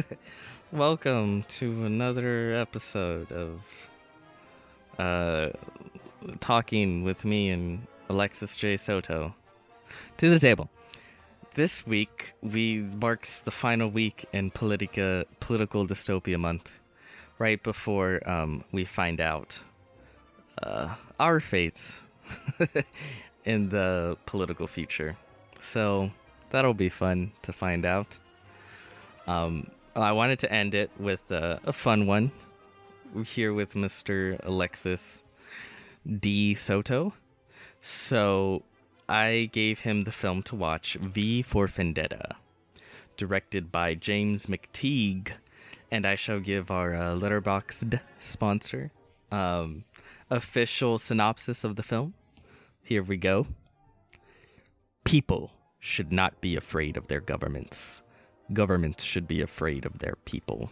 Welcome to another episode of uh, talking with me and Alexis J. Soto. To the table. This week we marks the final week in Politica political dystopia month, right before um, we find out uh, our fates in the political future. So that'll be fun to find out. Um, I wanted to end it with uh, a fun one. We're here with Mr. Alexis D. Soto. So I gave him the film to watch V for Vendetta, directed by James McTeigue. And I shall give our uh, Letterboxd sponsor um, official synopsis of the film. Here we go. People should not be afraid of their governments governments should be afraid of their people.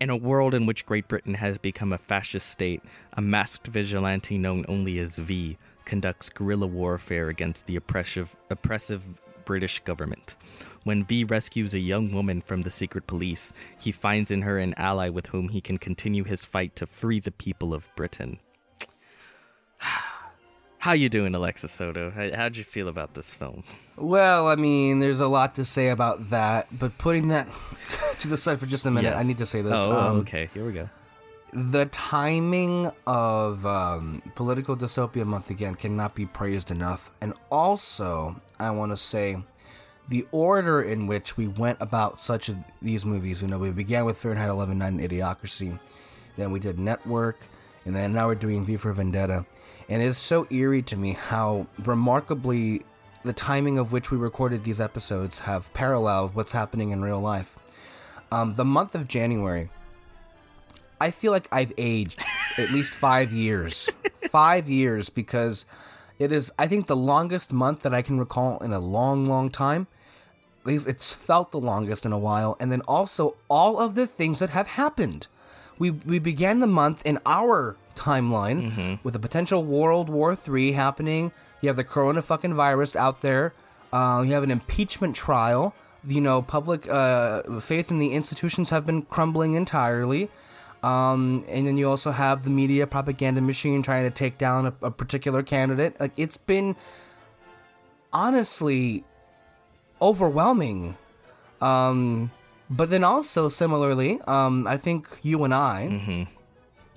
In a world in which Great Britain has become a fascist state, a masked vigilante known only as V conducts guerrilla warfare against the oppressive, oppressive British government. When V rescues a young woman from the secret police, he finds in her an ally with whom he can continue his fight to free the people of Britain. How you doing, Alexis Soto? How, how'd you feel about this film? Well, I mean, there's a lot to say about that, but putting that to the side for just a minute, Yes. I need to say this. Oh, Um, okay. Here we go. The timing of um, Political Dystopia Month again cannot be praised enough. And also, I want to say the order in which we went about such of these movies. You know, we began with Fahrenheit 11.9 and Idiocracy, then we did Network, and then now we're doing V for Vendetta. And it's so eerie to me how remarkably the timing of which we recorded these episodes have paralleled what's happening in real life. Um, the month of January, I feel like I've aged at least five years. five years because it is, I think, the longest month that I can recall in a long, long time. At least it's felt the longest in a while. And then also all of the things that have happened. We, we began the month in our timeline with a potential World War III happening. You have the corona fucking virus out there. Uh, you have an impeachment trial. You know, public uh, faith in the institutions have been crumbling entirely. Um, and then you also have the media propaganda machine trying to take down a, a particular candidate. Like it's been honestly overwhelming. Um, but then also similarly, um, I think you and I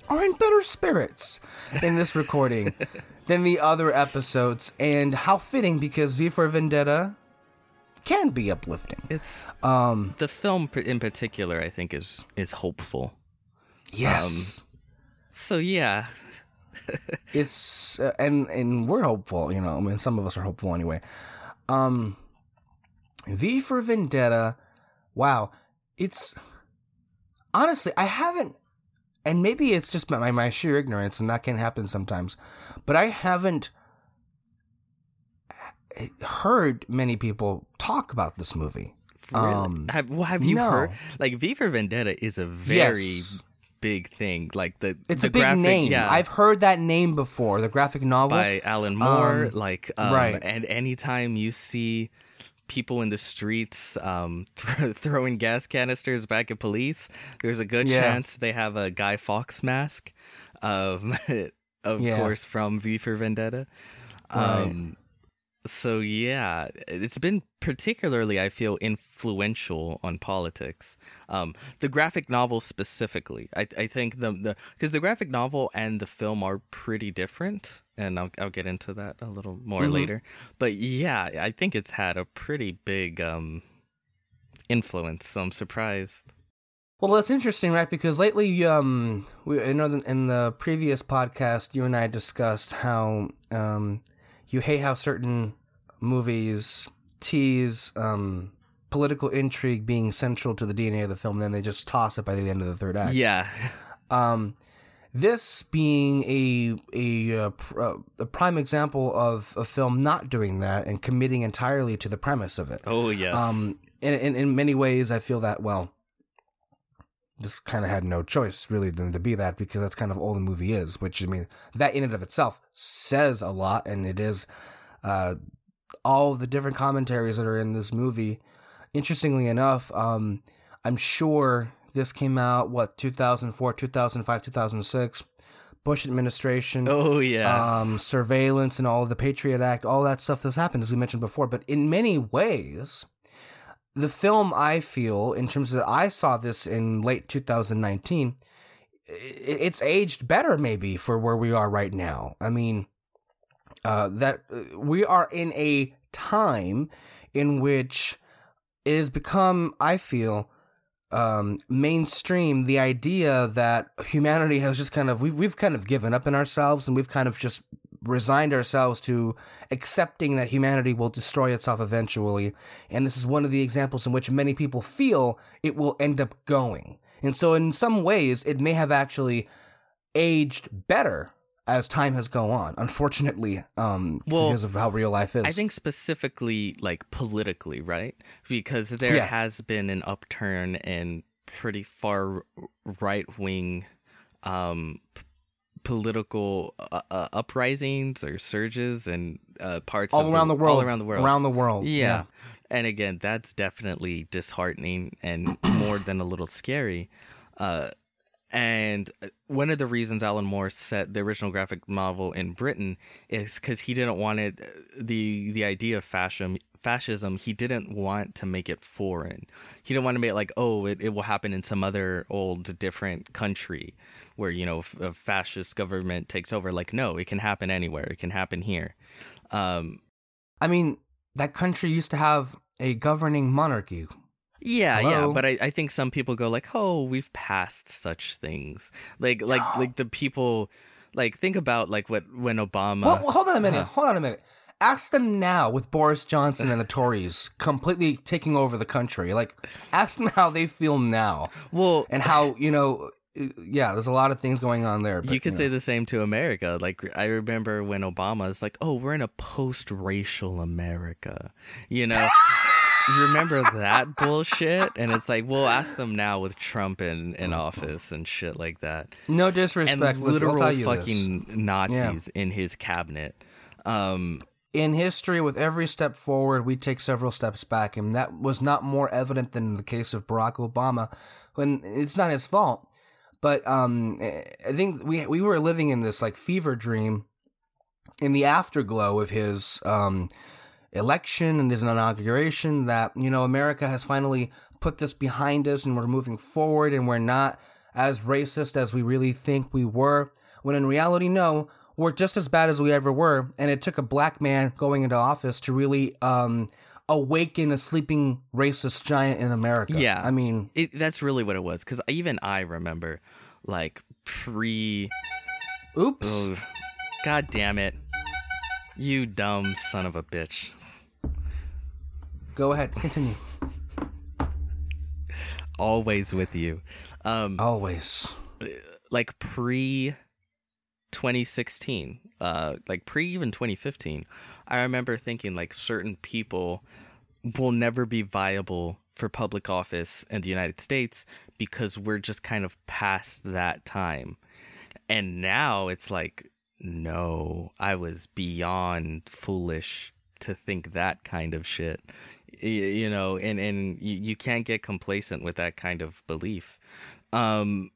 are in better spirits in this recording than the other episodes, and how fitting because V for Vendetta can be uplifting. It's Um, the film in particular. I think is is hopeful. yes. So yeah, it's uh, and and we're hopeful you know i mean some of us are hopeful anyway um v for vendetta wow it's honestly i haven't and maybe it's just my, my sheer ignorance and that can happen sometimes but i haven't heard many people talk about this movie really. um have well, have you no. heard? Like V for Vendetta is a very Yes. big thing. Like the it's the a big graphic, name Yeah, i've heard that name before the graphic novel by Alan Moore. Um, like um, right. And anytime you see people in the streets um, throwing gas canisters back at police, there's a good Yeah. chance they have a Guy Fawkes mask. Um, of Yeah. course, from V for Vendetta. Um, so yeah, it's been particularly, I feel, influential on politics. Um, the graphic novel specifically, I, I think the the because the graphic novel and the film are pretty different, and I'll I'll get into that a little more Mhm. later. But yeah, I think it's had a pretty big um influence. So I'm surprised. Well, that's interesting, right? Because lately, um, we I know in the previous podcast, you and I discussed how um, you hate how certain movies tease um, political intrigue being central to the DNA of the film, and then they just toss it by the end of the third act. Yeah, Um, this being a a, uh, pr- uh, a prime example of a film not doing that and committing entirely to the premise of it. oh yes, Um, in, in in many ways, I feel that well. This kind of had no choice really than to be that because that's kind of all the movie is. Which I mean, that in and of itself says a lot, and it is uh, all the different commentaries that are in this movie. Interestingly enough, um, I'm sure this came out what 2004, 2005, 2006. Bush administration, Oh yeah. um, surveillance, and all of the Patriot Act, all that stuff that's happened, as we mentioned before. But in many ways, the film I feel, in terms of I saw this in late 2019, it's aged better maybe for where we are right now. I mean, uh, that uh, we are in a time in which it has become, I feel, um, mainstream the idea that humanity has just kind of we've we've kind of given up in ourselves and we've kind of just resigned ourselves to accepting that humanity will destroy itself eventually. And this is one of the examples in which many people feel it will end up going. And so in some ways it may have actually aged better as time has gone on unfortunately um Well, because of how real life is I think specifically like politically, right? Because there Yeah. has been an upturn in pretty far right wing um, p- political uh, uh, uprisings or surges and uh, parts all of around the, world all around the world. around the world yeah. And again, that's definitely disheartening and more than a little scary. Uh, and uh, one of the reasons Alan Moore set the original graphic novel in Britain is because he didn't want it, the the idea of fascism. Fascism, he didn't want to make it foreign. He didn't want to make it like, oh, it, it will happen in some other old different country where you know a fascist government takes over. Like, no, it can happen anywhere. It can happen here. Um, I mean, that country used to have a governing monarchy. Yeah, yeah, but I, I think some people go like, "Oh, we've passed such things." Like like like the people like think about like what when Obama well, well, hold on a minute. Uh-huh. Hold on a minute. Ask them now with Boris Johnson and the Tories completely taking over the country. Like, ask them how they feel now Well, and how, you know, uh, yeah, there's a lot of things going on there. But, you could know. say the same to America. Like I remember when Obama is like, "Oh, we're in a post-racial America." You know, remember that bullshit? And it's like, we'll ask them now with Trump in, in office and shit like that. no disrespect. and literal you this. fucking Nazis in his cabinet. Um, in history, with every step forward, we take several steps back, and that was not more evident than in the case of Barack Obama. When it's not his fault, but um, I think we we were living in this like fever dream in the afterglow of his um, election and his inauguration. That you know, America has finally put this behind us, and we're moving forward, and we're not as racist as we really think we were. When in reality, no, we're just as bad as we ever were. And it took a black man going into office to really um, awaken a sleeping racist giant in America. Yeah. I mean, it, that's really what it was. Because even I remember, like pre. oops. Oh, God damn it! You dumb son of a bitch. Go ahead, continue. Always with you. Um, Always. like pre 2016 uh like pre even 2015 i remember thinking like certain people will never be viable for public office in the united states because we're just kind of past that time and now it's like no i was beyond foolish to think that kind of shit Y- you know and and you, you can't get complacent with that kind of belief. Um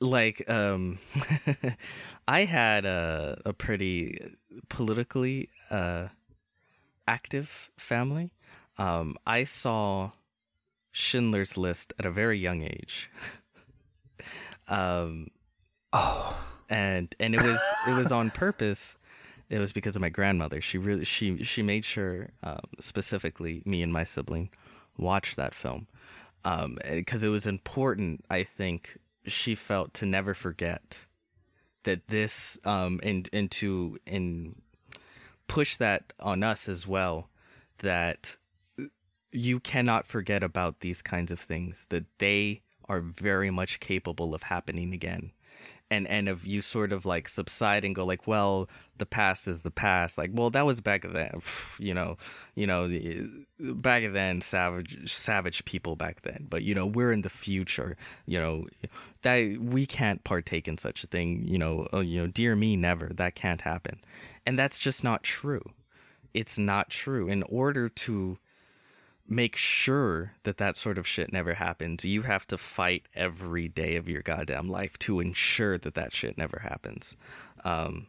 like um i had a, a pretty politically uh active family. Um i saw schindler's list at a very young age. Um Oh, and and it was it was on purpose it was because of my grandmother. She really she she made sure um, specifically me and my sibling watched that film. Um because it was important i think she felt to never forget that this um and and to and push that on us as well that you cannot forget about these kinds of things that they are very much capable of happening again and and if you sort of like subside and go like well the past is the past. Like well that was back then. You know you know back then savage savage people back then. But you know we're in the future. You know that we can't partake in such a thing. You know oh, you know dear me never. That can't happen. And that's just not true. It's not true. In order to make sure that that sort of shit never happens. You have to fight every day of your goddamn life to ensure that that shit never happens. Um,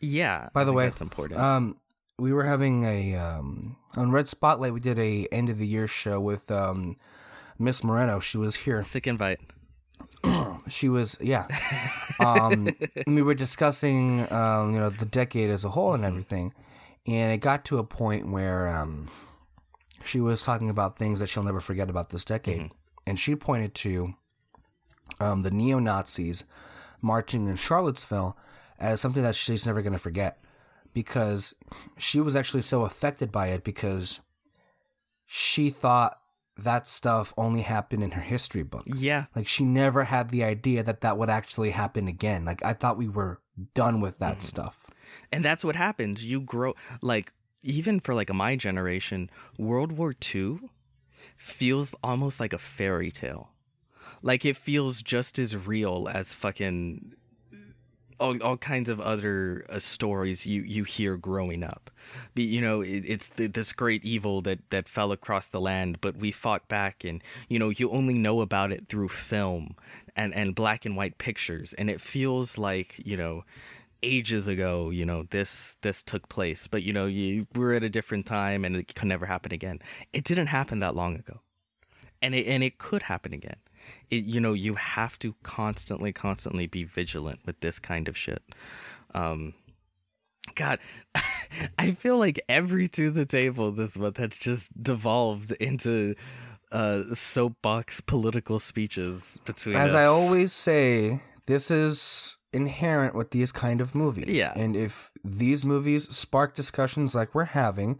yeah. By the way, that's important. Um, we were having a um on Red Spotlight. We did a end of the year show with um Miss Moreno. She was here. Sick invite. She was yeah. Um, and we were discussing um you know the decade as a whole and everything, and it got to a point where um she was talking about things that she'll never forget about this decade, and she pointed to um the neo Nazis marching in Charlottesville as something that she's never going to forget because she was actually so affected by it because she thought that stuff only happened in her history books. Yeah. Like she never had the idea that that would actually happen again. Like I thought we were done with that stuff. And that's what happens. You grow like even for like my generation, World War II feels almost like a fairy tale. Like it feels just as real as fucking all, all kinds of other uh, stories you, you hear growing up. Be, you know, it, it's this great evil that, that fell across the land, but we fought back, and you know, you only know about it through film and, and black and white pictures, and it feels like you know, ages ago, you know, this this took place, but you know, you we're at a different time, and it can never happen again. It didn't happen that long ago, and it and it could happen again. It, you know, you have to constantly, constantly be vigilant with this kind of shit. Um, God, I feel like every to the table this month has just devolved into uh soapbox political speeches between As us. I always say, this is inherent with these kind of movies. Yeah. And if these movies spark discussions like we're having,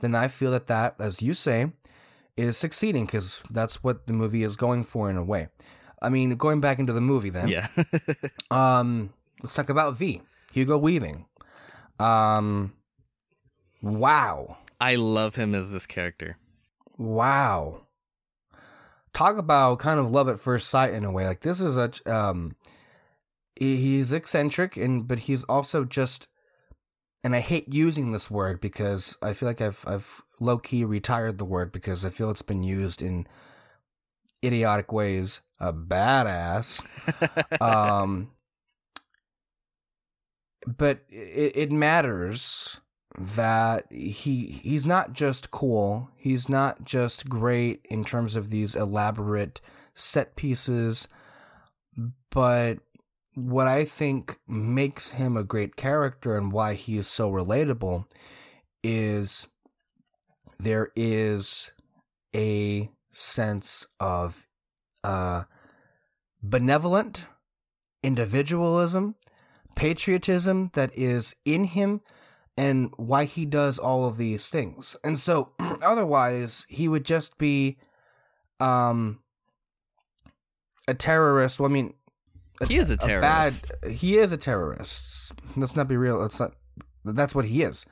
then I feel that that, as you say, is succeeding because that's what the movie is going for in a way. I mean, going back into the movie then. yeah. Um, let's talk about V. Hugo Weaving. Um, wow, I love him as this character. wow. Talk about kind of love at first sight in a way. Like this is a um, he's eccentric and but he's also just, and I hate using this word because I feel like I've I've low key retired the word because I feel it's been used in idiotic ways. A badass. um, but it, it matters that he he's not just cool. He's not just great in terms of these elaborate set pieces, but what I think makes him a great character and why he is so relatable is there is a sense of uh, benevolent individualism, patriotism that is in him, and why he does all of these things. And so, otherwise, he would just be um, a terrorist. Well, I mean, He is a terrorist. bad. He is a terrorist. Let's not be real. Let's not. That's what he is.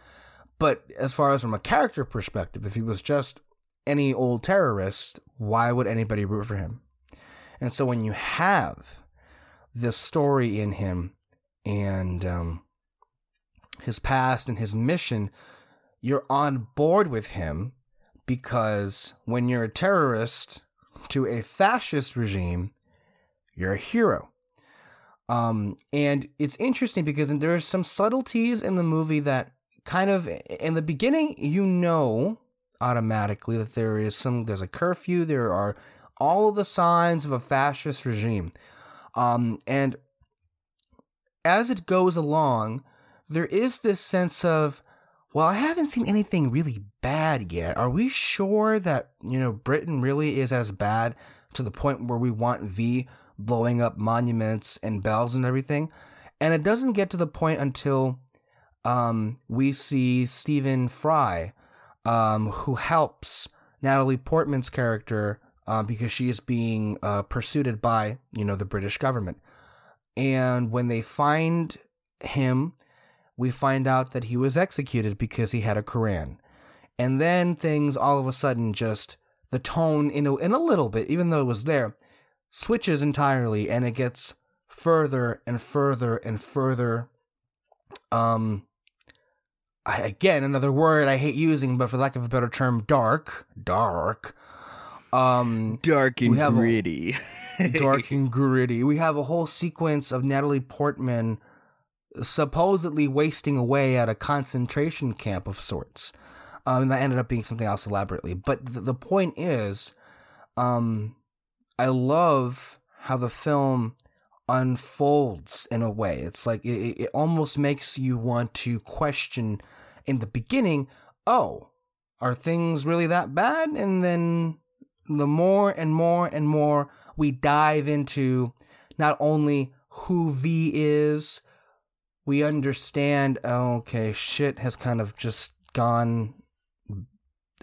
But as far as from a character perspective, if he was just any old terrorist, why would anybody root for him? And so when you have this story in him and um, his past and his mission, you're on board with him because when you're a terrorist to a fascist regime, you're a hero. Um, and it's interesting because there are some subtleties in the movie that kind of, in the beginning, you know automatically that there is some, there's a curfew, there are all of the signs of a fascist regime. Um, and as it goes along, there is this sense of, well, I haven't seen anything really bad yet. Are we sure that, you know, Britain really is as bad to the point where we want V blowing up monuments and bells and everything? And it doesn't get to the point until um, we see Stephen Fry, um, who helps Natalie Portman's character uh, because she is being uh, pursued by, you know, the British government. And when they find him, we find out that he was executed because he had a Quran. And then things all of a sudden just the tone in a, in a little bit, even though it was there, switches entirely and it gets further and further and further um I, again another word I hate using, but for lack of a better term, dark, dark. Um, dark and a- gritty. dark and gritty. We have a whole sequence of Natalie Portman supposedly wasting away at a concentration camp of sorts. Um, and that ended up being something else elaborately. But th- the point is, um, I love how the film unfolds in a way. It's like it, it almost makes you want to question in the beginning, oh, are things really that bad? And then the more and more and more we dive into not only who V is, we understand, oh, okay, shit has kind of just gone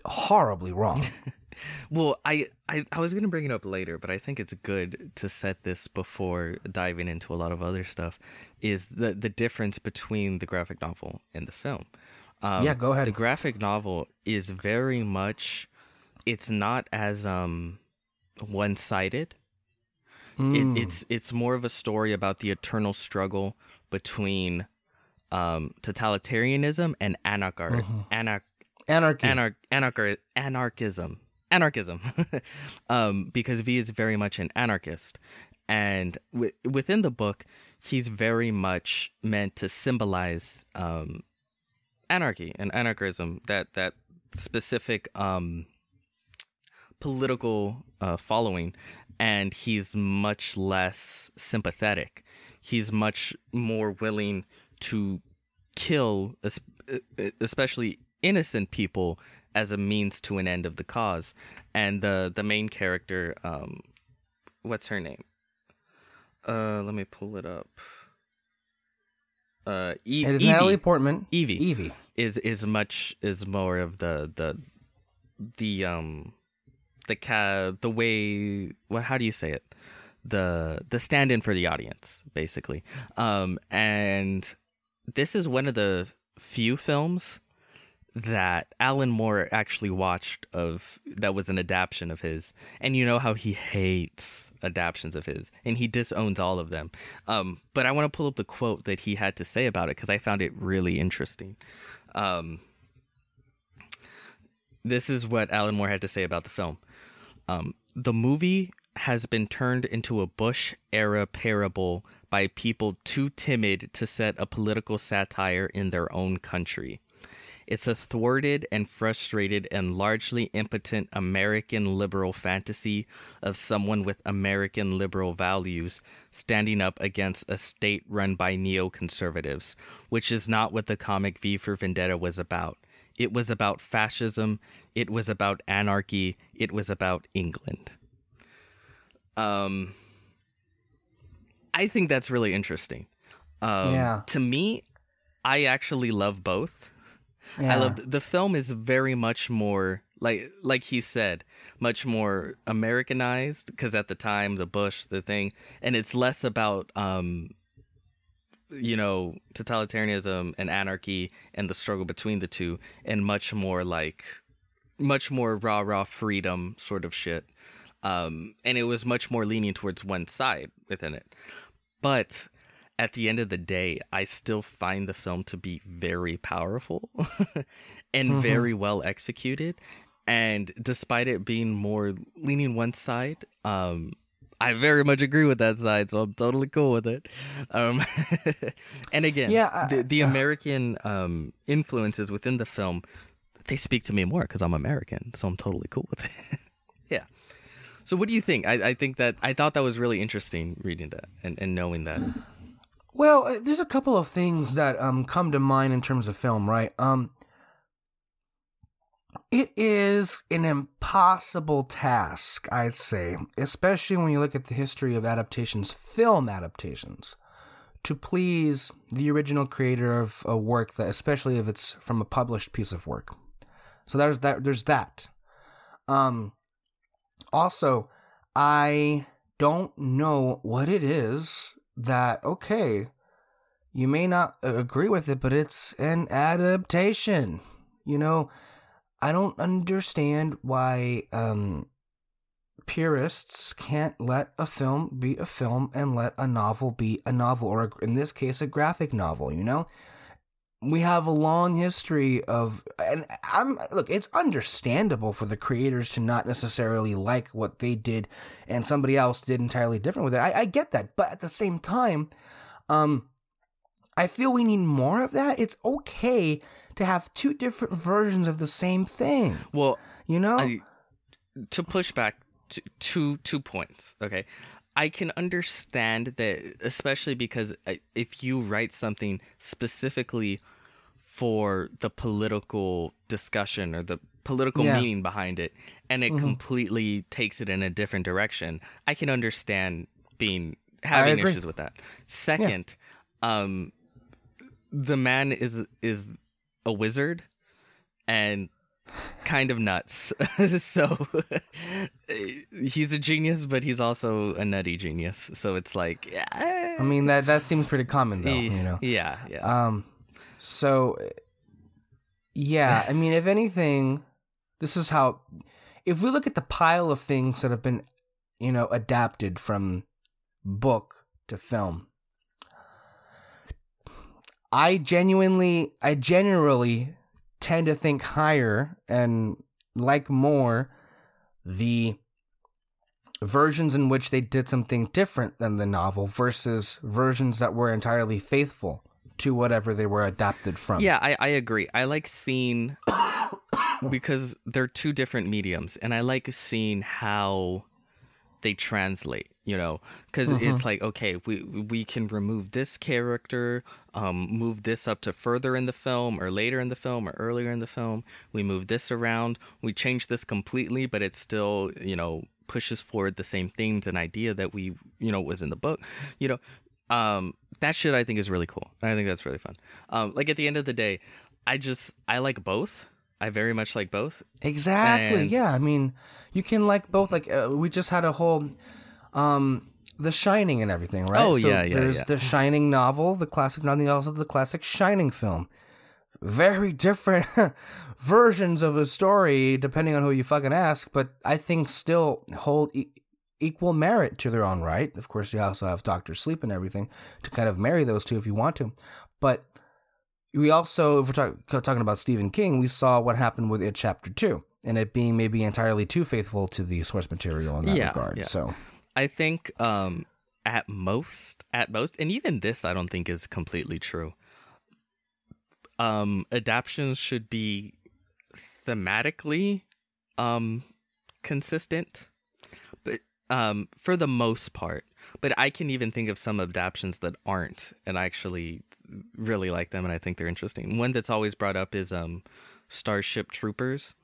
horribly wrong. Well, I, I I was gonna bring it up later, but I think it's good to set this before diving into a lot of other stuff. Is the the difference between the graphic novel and the film? Um, Yeah, go ahead. The graphic novel is very much. It's not as um, one sided. Mm. It, it's it's more of a story about the eternal struggle between um, totalitarianism and anarchar- anar- Anarchy. anar- anarchar- anarchism anarchism. Um, because v is very much an anarchist. And w- within the book he's very much meant to symbolize um, anarchy and anarchism that that specific um, political uh, following. And he's much less sympathetic. He's much more willing to kill especially innocent people as a means to an end of the cause and the the main character um what's her name uh let me pull it up uh e- it is Evie Natalie Portman. Evie. Evie. is is much is more of the the the um the ca the way what how do you say it the the stand in for the audience basically um and this is one of the few films that Alan Moore actually watched of that was an adaptation of his. And you know how he hates adaptations of his and he disowns all of them. Um but I want to pull up the quote that he had to say about it cuz I found it really interesting. Um this is what Alan Moore had to say about the film. Um, the movie has been turned into a Bush era parable by people too timid to set a political satire in their own country. It's a thwarted and frustrated and largely impotent American liberal fantasy of someone with American liberal values standing up against a state run by neoconservatives, which is not what the comic V for Vendetta was about. It was about fascism. It was about anarchy. It was about England. Um, I think that's really interesting. Um, Yeah. To me, I actually love both. Yeah. I love the film is very much more like like he said, much more Americanized because at the time the Bush the thing, and it's less about um, you know totalitarianism and anarchy and the struggle between the two, and much more like much more raw raw freedom sort of shit. Um, and it was much more leaning towards one side within it, but at the end of the day, I still find the film to be very powerful and very well executed. And despite it being more leaning one side, um, I very much agree with that side, so I'm totally cool with it. Um, and again, Yeah, I- the, the American um, influences within the film, they speak to me more because I'm American, so I'm totally cool with it. yeah. So what do you think? I, I think that I thought that was really interesting reading that and, and knowing that. Well, uh, there's a couple of things that um come to mind in terms of film, right? Um it is an impossible task, I'd say, especially when you look at the history of adaptations, film adaptations, to please the original creator of a work that especially if it's from a published piece of work. So there's that there's that. Um also, I don't know what it is that okay, you may not agree with it, but it's an adaptation. You know, I don't understand why um purists can't let a film be a film and let a novel be a novel or a, in this case a graphic novel, you know? We have a long history of and I'm look it's understandable for the creators to not necessarily like what they did and somebody else did entirely different with it. I, I get that but at the same time um I feel we need more of that. It's okay to have two different versions of the same thing Well, you know? I, to push back to two two points. Okay, I can understand that, especially because uh, if you write something specifically for the political discussion or the political Yeah. meaning behind it, and it completely takes it in a different direction, I can understand being having issues with that. Second, um, the man is is a wizard, and kind of nuts. so he's a genius, but he's also a nutty genius. So it's like, eh, I mean that that seems pretty common though you know yeah, yeah. Um, so yeah, I mean, if anything, this is how. If we look at the pile of things that have been, you know, adapted from book to film, I genuinely, I generally tend to think higher and like more the versions in which they did something different than the novel versus versions that were entirely faithful to whatever they were adapted from. yeah, I, I agree. I like seeing because they're two different mediums, and I like seeing how they translate. You know, because it's like okay, we we can remove this character, um, move this up to further in the film, or later in the film, or earlier in the film. We move this around. We change this completely, but it still you know pushes forward the same themes and idea that we you know was in the book. You know, um, that shit I think is really cool. I think that's really fun. Um, like at the end of the day, I just I like both. I very much like both. Exactly. And- yeah. I mean, you can like both. Like uh, we just had a whole, um, The Shining and everything, right? Oh, yeah, yeah, There's yeah. the Shining novel, the classic novel, and also the classic Shining film. Very different versions of a story, depending on who you fucking ask. But I think still hold e- equal merit to their own right. Of course, you also have Doctor Sleep and everything to kind of marry those two if you want to. But we also, if we're talk, talking about Stephen King, we saw what happened with it chapter two, and it being maybe entirely too faithful to the source material in that Yeah, regard. yeah. So I think um at most at most and even this I don't think is completely true. Um adaptions should be thematically um consistent but um for the most part. But I can even think of some adaptions that aren't and I actually really like them and I think they're interesting. One that's always brought up is um Starship Troopers.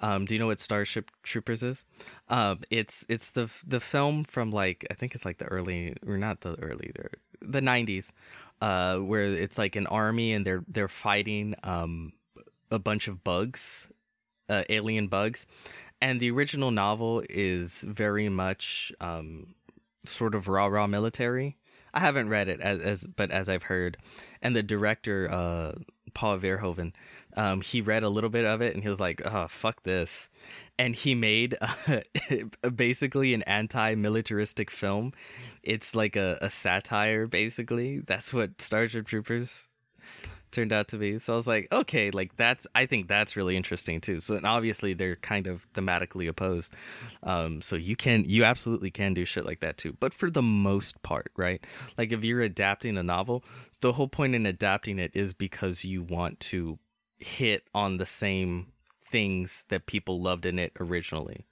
Um, do you know what Starship Troopers is? Um, it's it's the the film from like I think it's like the early or not the early the nineties, uh, where it's like an army and they're they're fighting um a bunch of bugs, uh, alien bugs, and the original novel is very much um sort of rah rah military. I haven't read it as, as but as I've heard, and the director uh Paul Verhoeven, um, he read a little bit of it and he was like, "Oh fuck this," and he made uh, basically an anti-militaristic film. It's like a, a satire, basically. That's what Starship Troopers turned out to be. So I was like, okay, like that's I think that's really interesting too. So and obviously they're kind of thematically opposed. Um, so you can you absolutely can do shit like that too. But for the most part, right? Like if you're adapting a novel, the whole point in adapting it is because you want to hit on the same things that people loved in it originally.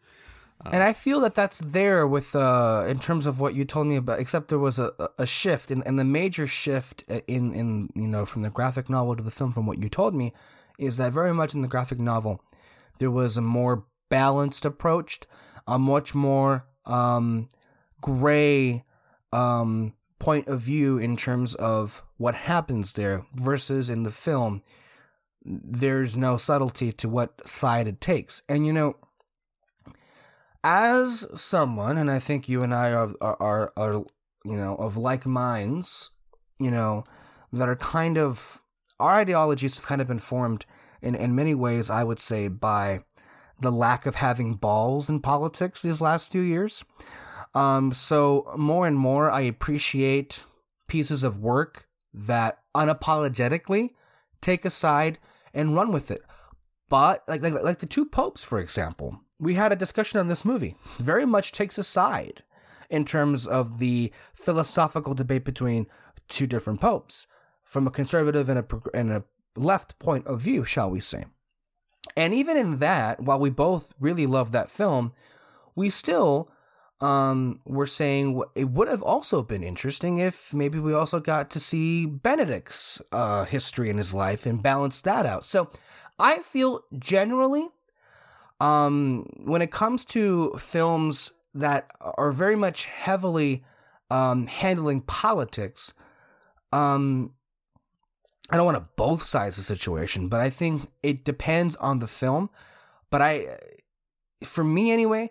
and I feel that that's there with uh in terms of what you told me about. Except there was a a shift, and and the major shift in in you know from the graphic novel to the film from what you told me is that very much in the graphic novel there was a more balanced approach, a much more um gray um point of view in terms of what happens there versus in the film there's no subtlety to what side it takes and you know as someone, and I think you and I are, are, are, are you know, of like minds, you know, that are kind of, our ideologies have kind of been formed in, in many ways, I would say, by the lack of having balls in politics these last few years. Um, so more and more, I appreciate pieces of work that unapologetically take a side and run with it. But like like like the two popes, for example, we had a discussion on this movie. Very much takes a side in terms of the philosophical debate between two different popes from a conservative and a and a left point of view, shall we say. And even in that, while we both really love that film, we still um, were saying it would have also been interesting if maybe we also got to see Benedict's uh, history in his life and balance that out. So I feel generally, um, when it comes to films that are very much heavily um, handling politics, um, I don't want to both sides the situation, but I think it depends on the film. But I, for me anyway,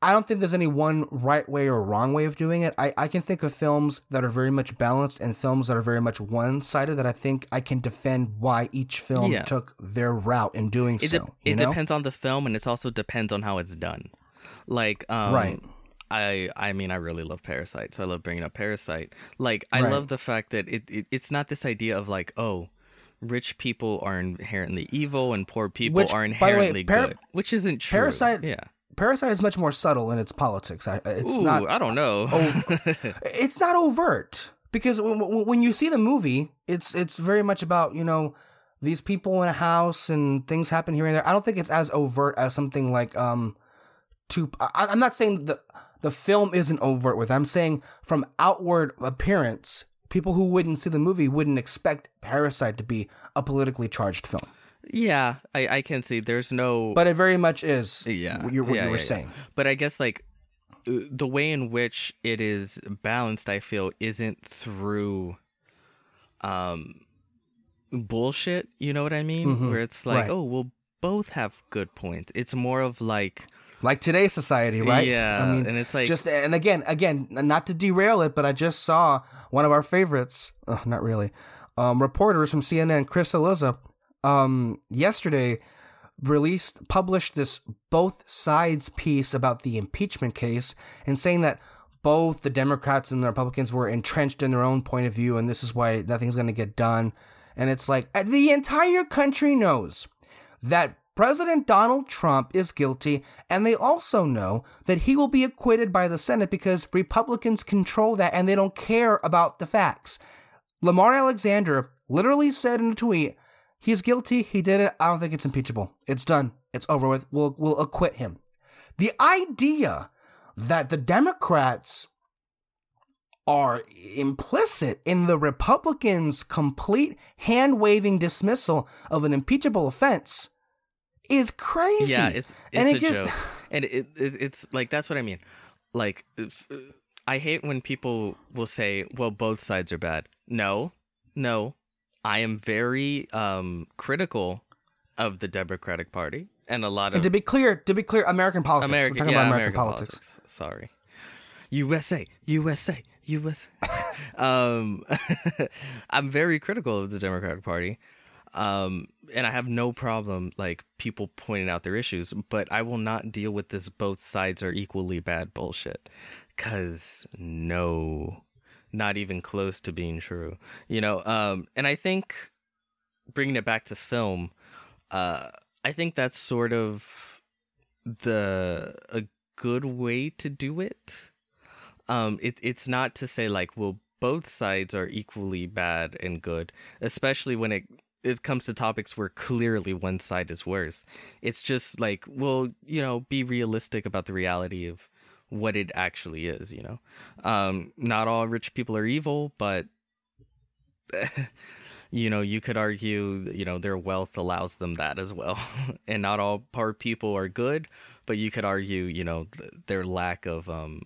I don't think there's any one right way or wrong way of doing it. I, I can think of films that are very much balanced and films that are very much one sided that I think I can defend why each film Yeah. took their route in doing It, so. de- you it know? depends on the film, and it also depends on how it's done. Like, um, Right. I I mean, I really love Parasite, so I love bringing up Parasite. Like, I Right. love the fact that it, it it's not this idea of like, oh, rich people are inherently evil and poor people Which, are way, inherently Par- good, which isn't true. Parasite- yeah. Parasite is much more subtle in its politics. I, it's Ooh, not. I don't know. Oh, it's not overt because when, when when you see the movie, it's it's very much about you know these people in a house and things happen here and there. I don't think it's as overt as something like um, to. I, I'm not saying the the film isn't overt with. I'm saying from outward appearance, people who wouldn't see the movie wouldn't expect Parasite to be a politically charged film, yeah, I I can see. There's no. but it very much is. yeah, what you, what yeah, you were yeah, yeah. saying. But I guess like uh, the way in which it is balanced, I feel, isn't through um bullshit. You know what I mean? Mhm. Where it's like, Right. oh, we'll both have good points. It's more of like, like today's society, right? yeah, I mean, and it's like, just and again, again, not to derail it, but I just saw one of our favorites. Oh, not really. Um, reporters from CNN, Chris Cillizza, um, yesterday released published this both sides piece about the impeachment case and saying that both the Democrats and the Republicans were entrenched in their own point of view, and this is why nothing's going to get done. And it's like uh, the entire country knows that President Donald Trump is guilty, and they also know that he will be acquitted by the Senate because Republicans control that and they don't care about the facts. Lamar Alexander literally said in a tweet, "He's guilty. He did it. I don't think it's impeachable. It's done. It's over with. We'll we'll acquit him." The idea that the Democrats are implicit in the Republicans' complete hand waving dismissal of an impeachable offense is crazy. yeah, it's And it's it a just- joke, and it, it it's like that's what I mean. Like, it's, I hate when people will say, "Well, both sides are bad." No, no, I am very um critical of the Democratic Party and a lot of and to be clear, to be clear, American politics. American, We're talking yeah, about American, politics. Sorry, USA, USA, USA. um, I'm very critical of the Democratic Party, um, and I have no problem like people pointing out their issues, but I will not deal with this both sides are equally bad bullshit, cause no, not even close to being true. You know, um, and I think bringing it back to film, uh, I think that's sort of the a good way to do it. Um, it it's not to say like well both sides are equally bad and good, especially when it it comes to topics where clearly one side is worse. It's just like well you know be realistic about the reality of what it actually is. You know, um, not all rich people are evil, but you know, you could argue, you know, their wealth allows them that as well. and not all poor people are good, but you could argue, you know, th- their lack of um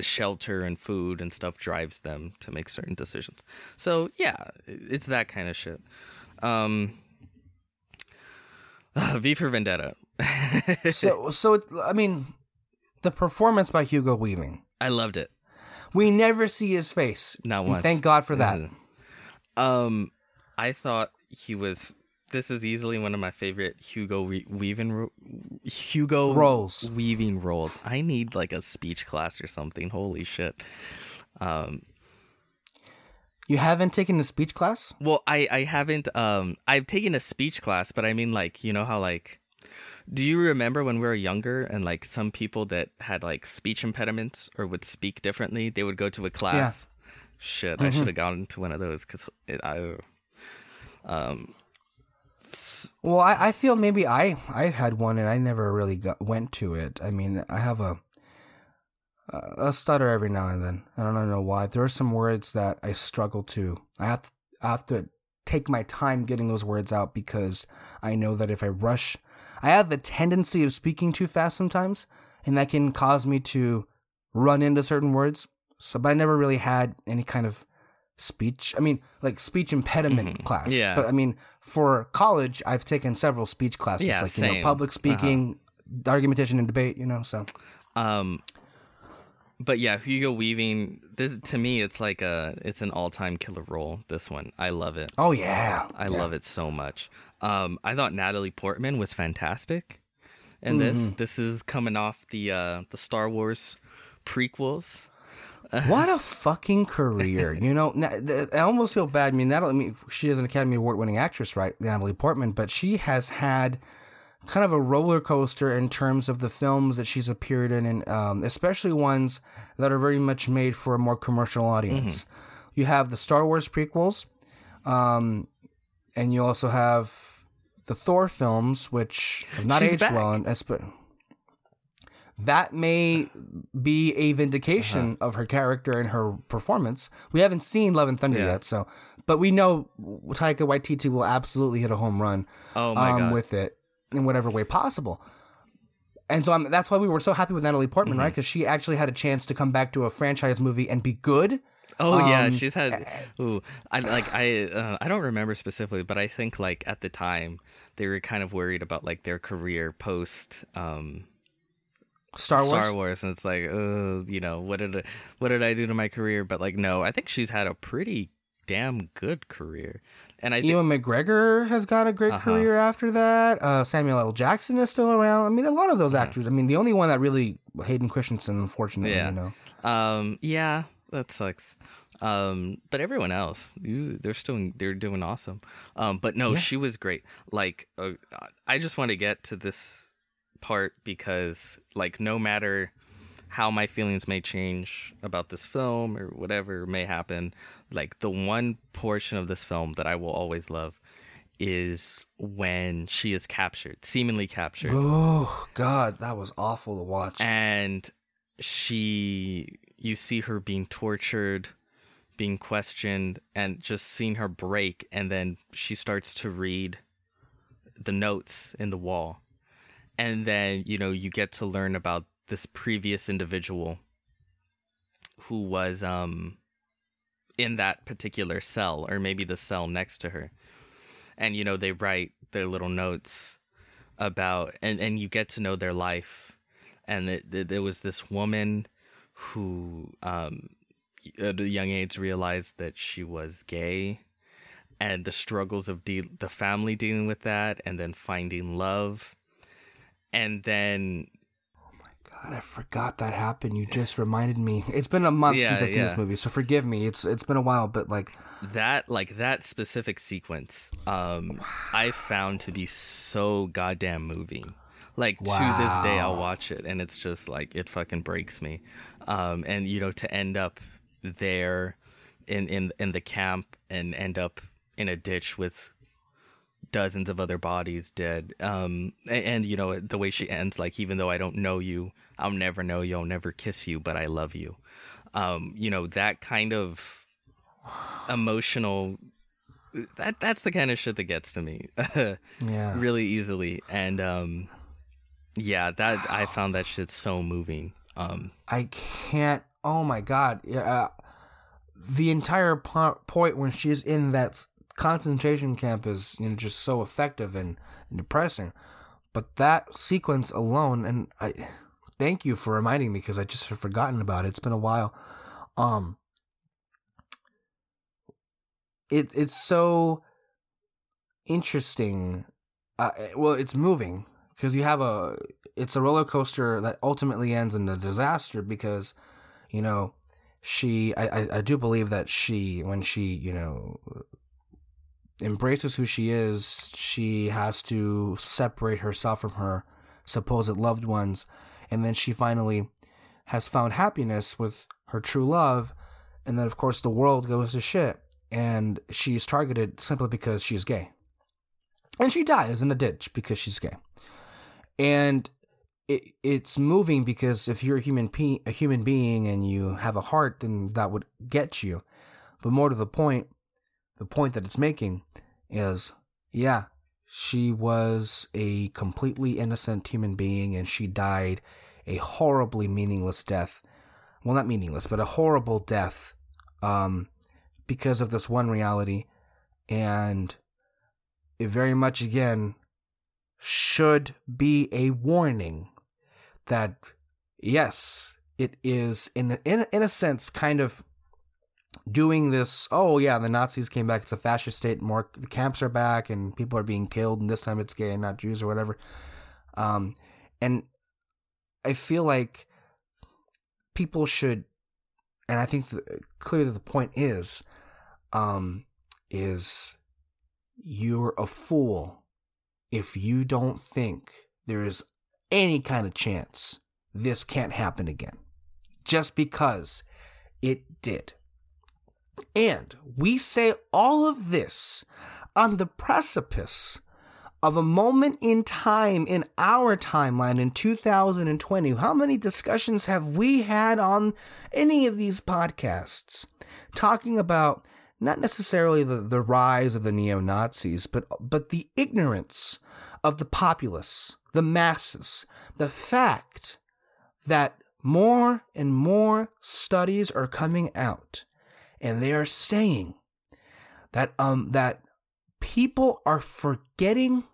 shelter and food and stuff drives them to make certain decisions. So, yeah, it's that kind of shit. Um uh, V for Vendetta. so, so it, I mean, the performance by Hugo Weaving. I loved it. We never see his face. Not once. Thank God for that. Um, I thought he was. This is easily one of my favorite Hugo Re- Weaving Hugo Roles. Weaving roles. I need like a speech class or something. Holy shit. Um, You haven't taken a speech class? Well, I I haven't um I've taken a speech class, but I mean like, you know how like do you remember when we were younger and like some people that had like speech impediments or would speak differently, they would go to a class? Shit, I should have gone to one of those cuz I um Well, I, I feel maybe I I had one and I never really got, went to it. I mean, I have a a stutter every now and then. I don't know why. There are some words that I struggle to. I have to, I have to take my time getting those words out because I know that if I rush, I have the tendency of speaking too fast sometimes, and that can cause me to run into certain words. So, but I never really had any kind of speech. I mean, like speech impediment class. Mm-hmm. Yeah. But I mean, for college, I've taken several speech classes, Yeah, like you know, same. Uh-huh. public speaking, argumentation, and debate. You know, so um but yeah, Hugo Weaving this to me it's like a it's an all-time killer role this one. I love it. oh yeah, I love it so much. Um, I thought Natalie Portman was fantastic, and this this is coming off the uh, the Star Wars prequels. what a fucking career! You know, I almost feel bad. I mean, Natalie, I mean, she is an Academy Award winning actress, right? Natalie Portman, but she has had kind of a roller coaster in terms of the films that she's appeared in, and um, especially ones that are very much made for a more commercial audience. You have the Star Wars prequels, um, and you also have the Thor films, which have not She's aged back. well. And espe- that may be a vindication Uh-huh. of her character and her performance. We haven't seen Love and Thunder Yeah. yet, so but we know Taika Waititi will absolutely hit a home run Oh my um, god! with it in whatever way possible. And so I'm, that's why we were so happy with Natalie Portman, Mm-hmm. right? Because she actually had a chance to come back to a franchise movie and be good. oh yeah, um, she's had. Ooh, I like I uh, I don't remember specifically, but I think like at the time they were kind of worried about like their career post um, Star Wars. Star Wars, and it's like, uh, you know, what did I, what did I do to my career? But like, no, I think she's had a pretty damn good career, and I think Ewan McGregor has got a great Uh-huh. career after that. Uh, Samuel L. Jackson is still around. I mean, a lot of those actors. I mean, the only one that really Hayden Christensen, unfortunately, Yeah. you know. Um, yeah, that sucks. Um, but everyone else, you, they're still they're doing awesome. Um, but no, Yeah. she was great. Like, uh, I just want to get to this part because, like, no matter how my feelings may change about this film or whatever may happen, like the one portion of this film that I will always love is when she is captured, seemingly captured Oh God, that was awful to watch. and she you see her being tortured being questioned and just seeing her break and then she starts to read the notes in the wall. And then you know you get to learn about this previous individual who was um in that particular cell or maybe the cell next to her. And you know they write their little notes about and and you get to know their life. And it, it, there was this woman who um at a young age realized that she was gay and the struggles of de- the family dealing with that and then finding love and then Oh my God, I forgot that happened. You just reminded me. It's been a month Yeah, since I've seen this movie, so forgive me. It's it's been a while, but like, that like that specific sequence um i found to be so goddamn moving like to this day i'll watch it and it's just like it fucking breaks me um and you know to end up there in in in the camp and end up in a ditch with dozens of other bodies dead. Um and, and you know the way she ends like even though i don't know you i'll never know you i'll never kiss you but i love you. Um you know that kind of emotional that that's the kind of shit that gets to me yeah, really easily. And um yeah that i found that shit so moving um I can't. Oh my God. Uh, the entire po- point when she's in that concentration camp is you know just so effective and, and depressing, but that sequence alone, and I thank you for reminding me because I just had forgotten about it. It's been a while. Um, it it's so interesting. Uh, well, it's moving because you have a it's a roller coaster that ultimately ends in a disaster because you know she I, I, I do believe that she when she you know embraces who she is she has to separate herself from her supposed loved ones. And then she finally has found happiness with her true love. And then of course the world goes to shit. And she's targeted simply because she's gay. And she dies in a ditch because she's gay and it, it's moving because if you're a human pe- a human being and you have a heart, then that would get you. But more to the point, the point that it's making is, yeah, she was a completely innocent human being and she died a horribly meaningless death. Well, not meaningless, but a horrible death um, because of this one reality. And it very much, again, should be a warning that yes, it is in in in a sense kind of doing this. Oh yeah, the Nazis came back. It's a fascist state. More the camps are back, and people are being killed. And this time it's gay and not Jews or whatever. Um, and I feel like people should, and I think the, clearly the point is, um, is you're a fool if you don't think there is any kind of chance this can't happen again. Just because it did. And we say all of this on the precipice of a moment in time in our timeline in 2020. How many discussions have we had on any of these podcasts talking about not necessarily the, the rise of the neo Nazis, but, but the ignorance of the populace the masses. The fact that more and more studies are coming out and they are saying that um that people are forgetting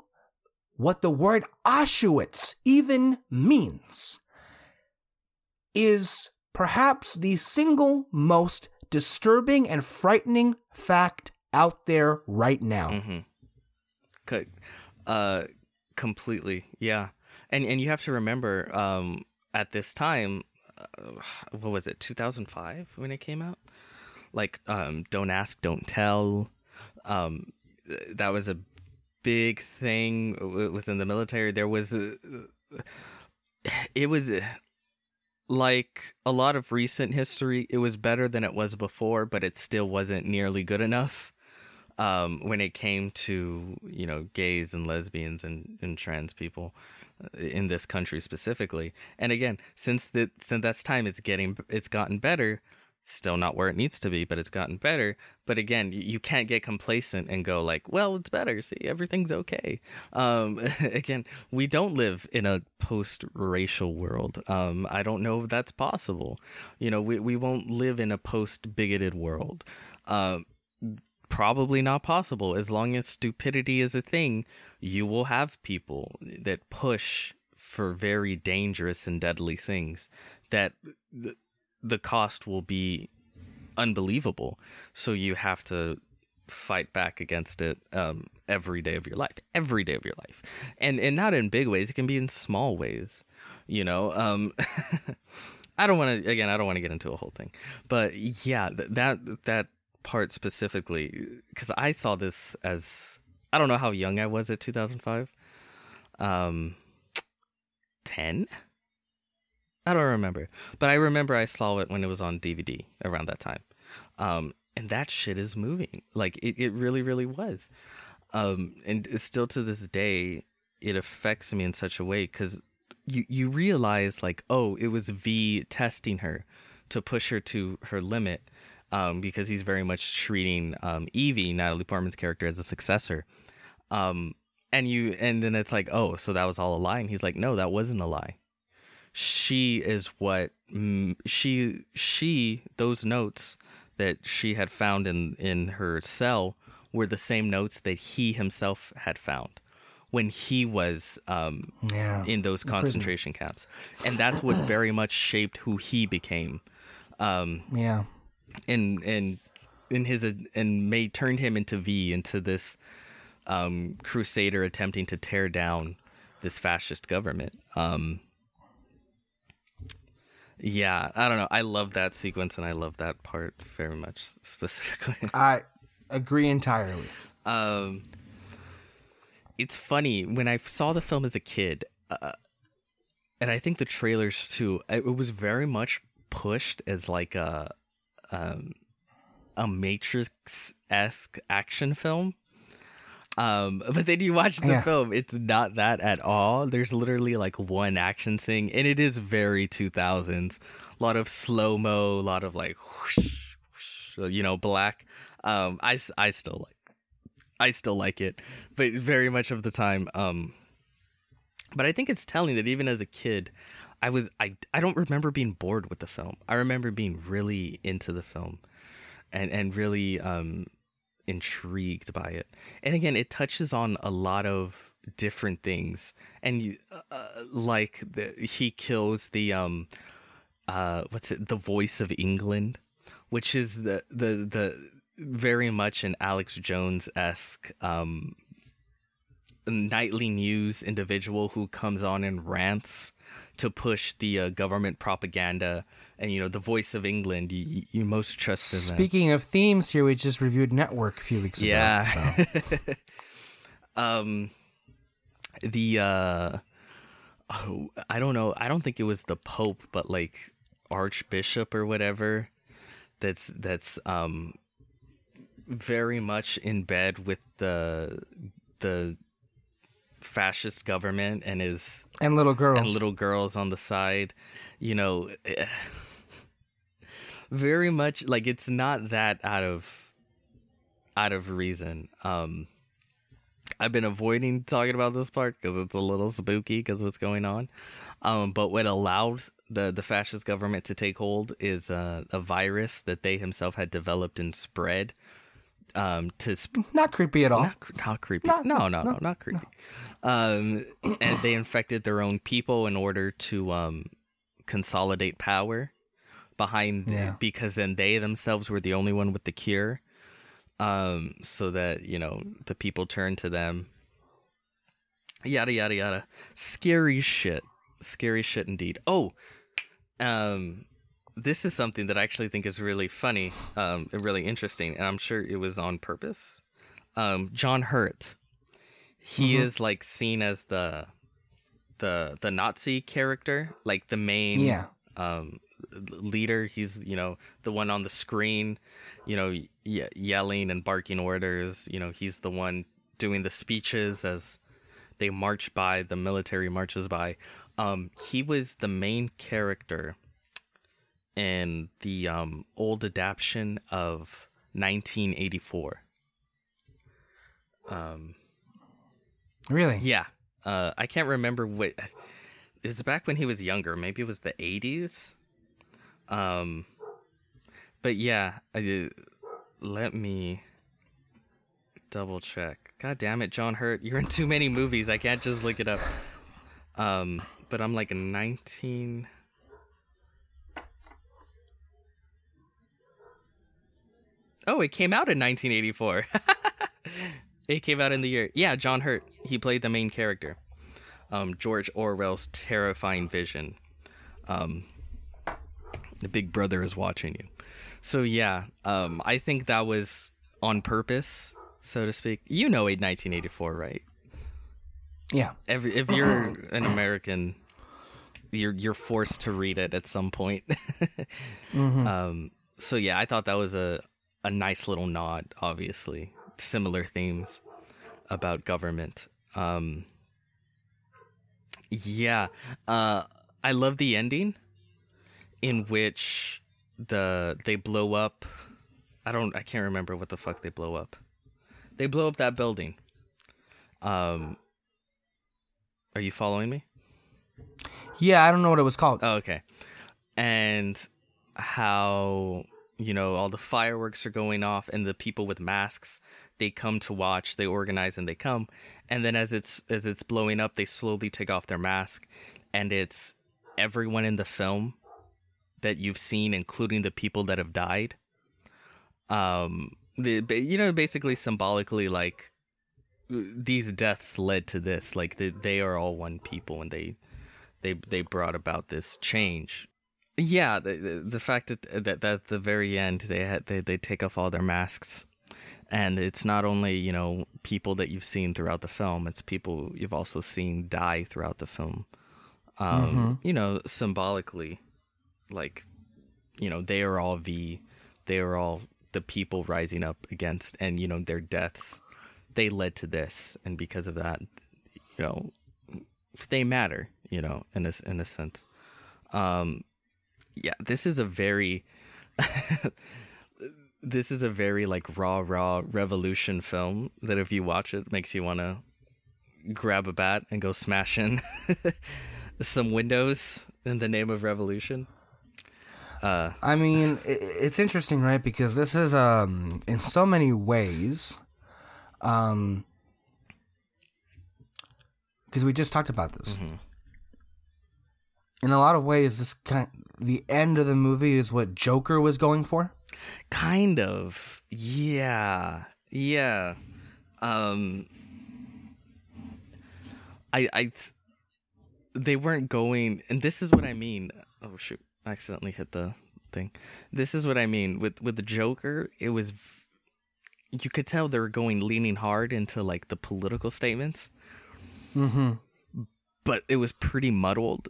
what the word Auschwitz even means is perhaps the single most disturbing and frightening fact out there right now. Mm-hmm. Uh, completely yeah and and you have to remember um at this time uh, what was it 2005 when it came out like um don't ask don't tell um that was a big thing within the military there was a, it was like a lot of recent history it was better than it was before but it still wasn't nearly good enough um, when it came to you know gays and lesbians and, and trans people uh, in this country specifically. And again, since that since that's time, it's getting it's gotten better. Still not where it needs to be, but it's gotten better. But again, you can't get complacent and go like, "Well, it's better. See, everything's okay." Um, again, we don't live in a post-racial world. Um, I don't know if that's possible. You know, we we won't live in a post-bigoted world. Uh, probably not possible. As long as stupidity is a thing, you will have people that push for very dangerous and deadly things that the, the cost will be unbelievable. So you have to fight back against it um, every day of your life, every day of your life, and and not in big ways. It can be in small ways. You know, um, I don't want to. Again, I don't want to get into a whole thing, but yeah, that that part specifically because I saw this as I don't know how young I was at 2005. Um, 10? I don't remember. But I remember I saw it when it was on DVD around that time. Um, and that shit is moving. Like it, it really, really was. Um, and still to this day, it affects me in such a way because you, you realize like, oh, it was V testing her to push her to her limit um, because he's very much treating um, Evie, Natalie Portman's character, as a successor. Um, and you, and then it's like, oh, so that was all a lie. And he's like, no, that wasn't a lie. She is what she she those notes that she had found in in her cell were the same notes that he himself had found when he was um, yeah, in those concentration camps, and that's what very much shaped who he became. Um, yeah, and and in his and May turned him into V into this um, crusader attempting to tear down this fascist government. Um, Yeah, I don't know. I love that sequence and I love that part very much specifically. I agree entirely. Um, it's funny when I saw the film as a kid, uh, and I think the trailers too. It was very much pushed as like a um, a Matrix esque action film. Um, but then you watch the Yeah. film, it's not that at all. There's literally like one action scene, and it is very 2000s. A lot of slow mo, a lot of like, whoosh, whoosh, you know, black. Um, I, I still like, I still like it, but very much of the time. Um, but I think it's telling that even as a kid, I was I I don't remember being bored with the film. I remember being really into the film, and and really um intrigued by it. And again, it touches on a lot of different things, and you, uh, like the, he kills the um uh what's it the voice of England, which is the the the very much an Alex Jones esque um nightly news individual who comes on and rants to push the uh, government propaganda and you know the voice of england you, you most trust in Speaking of themes, here we just reviewed Network a few weeks ago. yeah so. um the uh oh, i don't know i don't think it was the pope but like archbishop or whatever that's that's um very much in bed with the the fascist government and is and little girls. and little girls on the side you know eh, very much like it's not that out of out of reason um i've been avoiding talking about this part because it's a little spooky because what's going on um but what allowed the the fascist government to take hold is uh, a virus that they himself had developed and spread um to sp- Not creepy at all. not, not creepy. No, No, no, no, no, not creepy. Um, and they infected their own people in order to um, consolidate power behind Yeah. because then they themselves were the only one with the cure. Um, so that you know the people turn to them. Yada yada yada. Scary shit. Scary shit indeed. Oh, um, this is something that I actually think is really funny, um, and really interesting, and I'm sure it was on purpose. Um, John Hurt, he Mm-hmm. is like seen as the the the Nazi character, like the main Yeah. um, leader. He's you know the one on the screen, you know, ye- yelling and barking orders. You know, he's the one doing the speeches as they march by. The military marches by. Um, he was the main character in the um, old adaptation of 1984. Um, Really? yeah. Uh, I can't remember what. It's back when he was younger. Maybe it was the 80s. Um, but yeah, I, let me double check. God damn it, John Hurt. You're in too many movies. I can't just look it up. Um, but I'm like a 19. Oh, it came out in 1984. it came out in the year. Yeah, John Hurt. He played the main character. Um, George Orwell's terrifying vision. Um, the big brother is watching you. So yeah, um, I think that was on purpose, so to speak. You know, 1984, right? Yeah. Every if you're an American, you're you're forced to read it at some point. um, so yeah, I thought that was a a nice little nod. Obviously, similar themes about government. Um, yeah, uh, I love the ending in which the they blow up. I don't. I can't remember what the fuck they blow up. They blow up that building. Um, are you following me? Yeah, I don't know what it was called. Oh, okay. And how you know all the fireworks are going off, and the people with masks they come to watch. They organize and they come, and then as it's as it's blowing up, they slowly take off their mask, and it's everyone in the film that you've seen, including the people that have died. Um, the you know basically symbolically like these deaths led to this like they, they are all one people and they they they brought about this change Yeah, the, the, the fact that, that that at the very end they had they, they take off all their masks, and it's not only you know people that you've seen throughout the film; it's people you've also seen die throughout the film. Um, You know, symbolically, like you know they are all the they are all the people rising up against, and you know their deaths, they led to this, and because of that, you know, they matter. You know, in a in a sense. Um, yeah, this is a very this is a very like raw raw revolution film that if you watch it makes you want to grab a bat and go smash in some windows in the name of revolution. Uh I mean, it's interesting, right? Because this is um in so many ways, um, because we just talked about this. In a lot of ways, this kind the end of the movie is what Joker was going for. kind of. Yeah. Yeah. Um I I they weren't going and this is what I mean. Oh shoot. Accidentally hit the thing. This is what I mean with with the Joker, it was you could tell they were going leaning hard into like the political statements. Mm-hmm. but it was pretty muddled.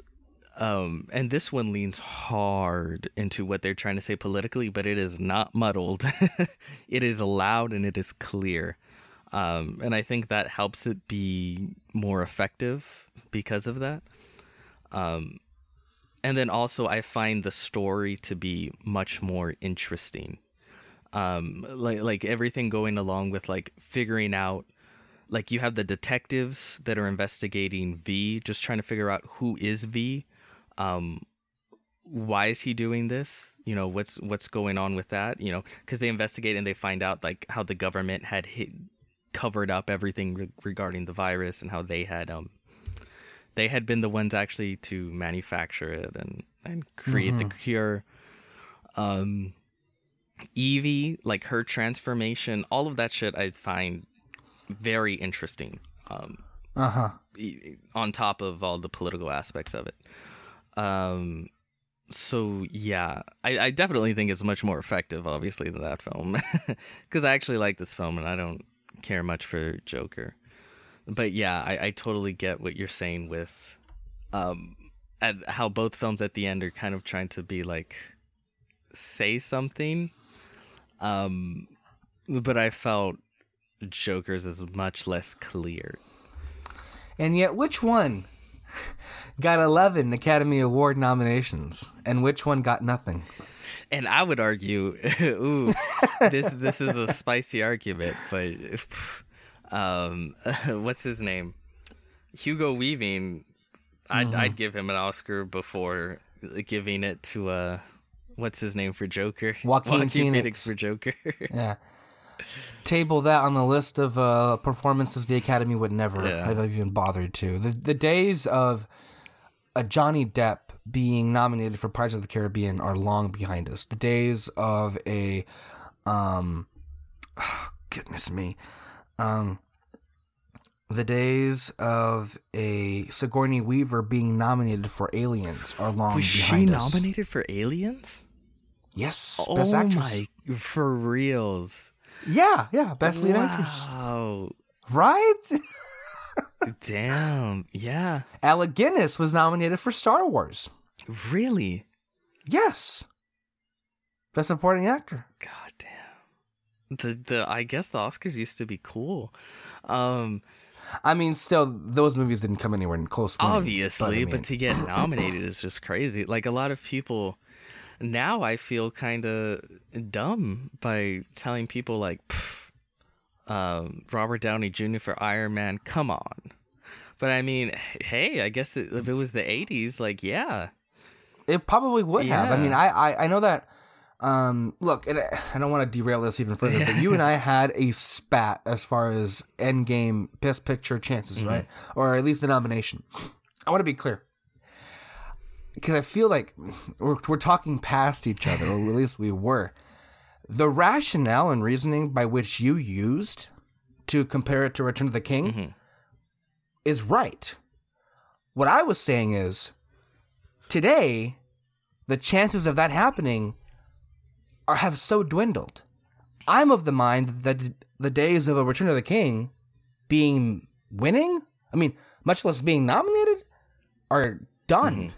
Um, and this one leans hard into what they're trying to say politically, but it is not muddled. it is loud and it is clear. Um, and I think that helps it be more effective because of that. Um, and then also, I find the story to be much more interesting. Um, like like everything going along with like figuring out like you have the detectives that are investigating V, just trying to figure out who is V, um, why is he doing this? You know, what's what's going on with that? You know, because they investigate and they find out like how the government had hit, covered up everything re- regarding the virus and how they had um they had been the ones actually to manufacture it and and create the cure. Um, Evie, like her transformation, all of that shit, I find very interesting. Um, Uh huh. on top of all the political aspects of it. Um, so yeah, I, I definitely think it's much more effective, obviously, than that film, because I actually like this film and I don't care much for Joker. But yeah, I, I totally get what you're saying with, um, how both films at the end are kind of trying to be like, say something. Um, but I felt Joker's is much less clear. And yet, which one got 11 Academy Award nominations and which one got nothing? And I would argue, ooh, this this is a spicy argument, but um, what's his name? Hugo Weaving. I'd I'd give him an Oscar before giving it to uh, what's his name for Joker? Joaquin Phoenix. for Joker. Yeah. Table that on the list of uh, performances the Academy would never Yeah. have even bothered to. The, the days of a Johnny Depp being nominated for Pirates of the Caribbean are long behind us. The days of a, um, goodness me, um, the days of a Sigourney Weaver being nominated for Aliens are long Was she us. nominated for Aliens? Yes, Oh best actress. my, for reals! Yeah, yeah, best lead actress. Wow, Right? damn, yeah, Alec Guinness was nominated for Star Wars. really. Yes. Best supporting actor. The the I guess the Oscars used to be cool. Um I mean, still, those movies didn't come anywhere close. obviously, but, I but, to get nominated is just crazy. Like a lot of people now I feel kind of dumb by telling people like "Pff, um, Robert Downey Jr. for Iron Man, come on. But I mean, hey, I guess it, if it was the 80s, like yeah. it probably would have. I mean, I, I, I know that. Um, look, and I, I don't want to derail this even further, but you and I had a spat as far as Endgame Best Picture chances, Mm-hmm. right? Or at least the nomination. I want to be clear because I feel like we're, we're talking past each other, or at least we were. The rationale and reasoning by which you used to compare it to Return of the King Mm-hmm. is right. What I was saying is today, the chances of that happening are have so dwindled. I'm of the mind that the days of a Return of the King being winning, I mean, much less being nominated, are done. Mm-hmm.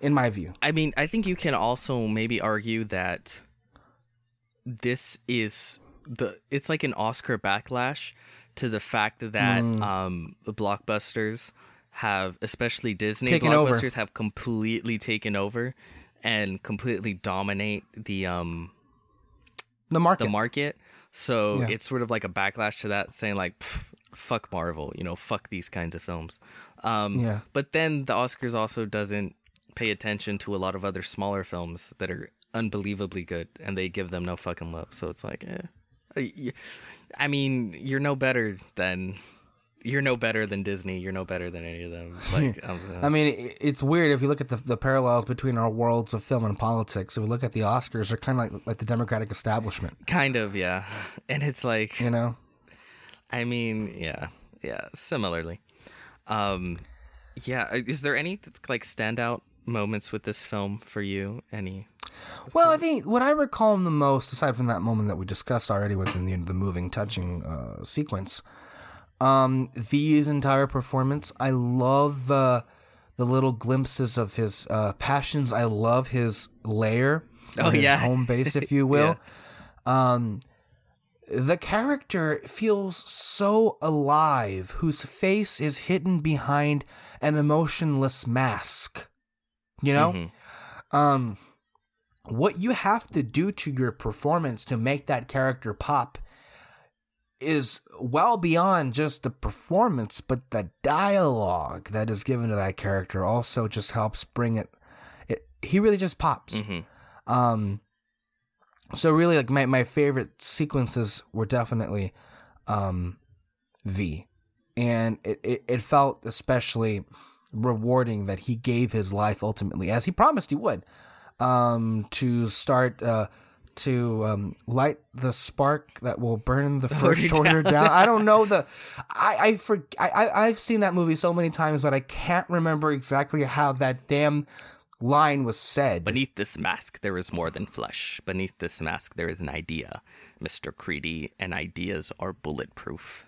In my view, I mean, I think you can also maybe argue that this is the it's like an Oscar backlash to the fact that Mm. um the blockbusters have especially Disney Taken over. blockbusters have completely taken over and completely dominate the um the market. the market. So Yeah. it's sort of like a backlash to that, saying like, "Fuck Marvel," you know, "Fuck these kinds of films." Um, Yeah. But then the Oscars also doesn't pay attention to a lot of other smaller films that are unbelievably good, and they give them no fucking love. So it's like, eh. Uh, I mean, you're no better than. You're no better than Disney. You're no better than any of them. Like, um, I mean, it's weird if you look at the, the parallels between our worlds of film and politics. If we look at the Oscars, they're kind of like like the Democratic establishment. kind of, yeah. And it's like, You know, I mean, yeah, yeah, similarly. Um, yeah, uh, is there any like standout moments with this film for you? Any? Well, I think what I recall the most, aside from that moment that we discussed already within the, the moving, touching uh, sequence, um, V's entire performance. I love the the little glimpses of his uh, passions. I love his lair, Oh, his yeah. home base, if you will. Um, the character feels so alive, whose face is hidden behind an emotionless mask. You know. Mhm. um what you have to do to your performance to make that character pop is well beyond just the performance but the dialogue that is given to that character also just helps bring it, it he really just pops Mhm. um so really like my, my favorite sequences were definitely um v and it, it, it felt especially rewarding that he gave his life ultimately as he promised he would um to start uh to um, light the spark that will burn the first Order down. down. I don't know the, I I, for, I I've seen that movie so many times, but I can't remember exactly how that damn line was said. Beneath this mask, there is more than flesh. Beneath this mask, there is an idea, Mister Creedy, and ideas are bulletproof.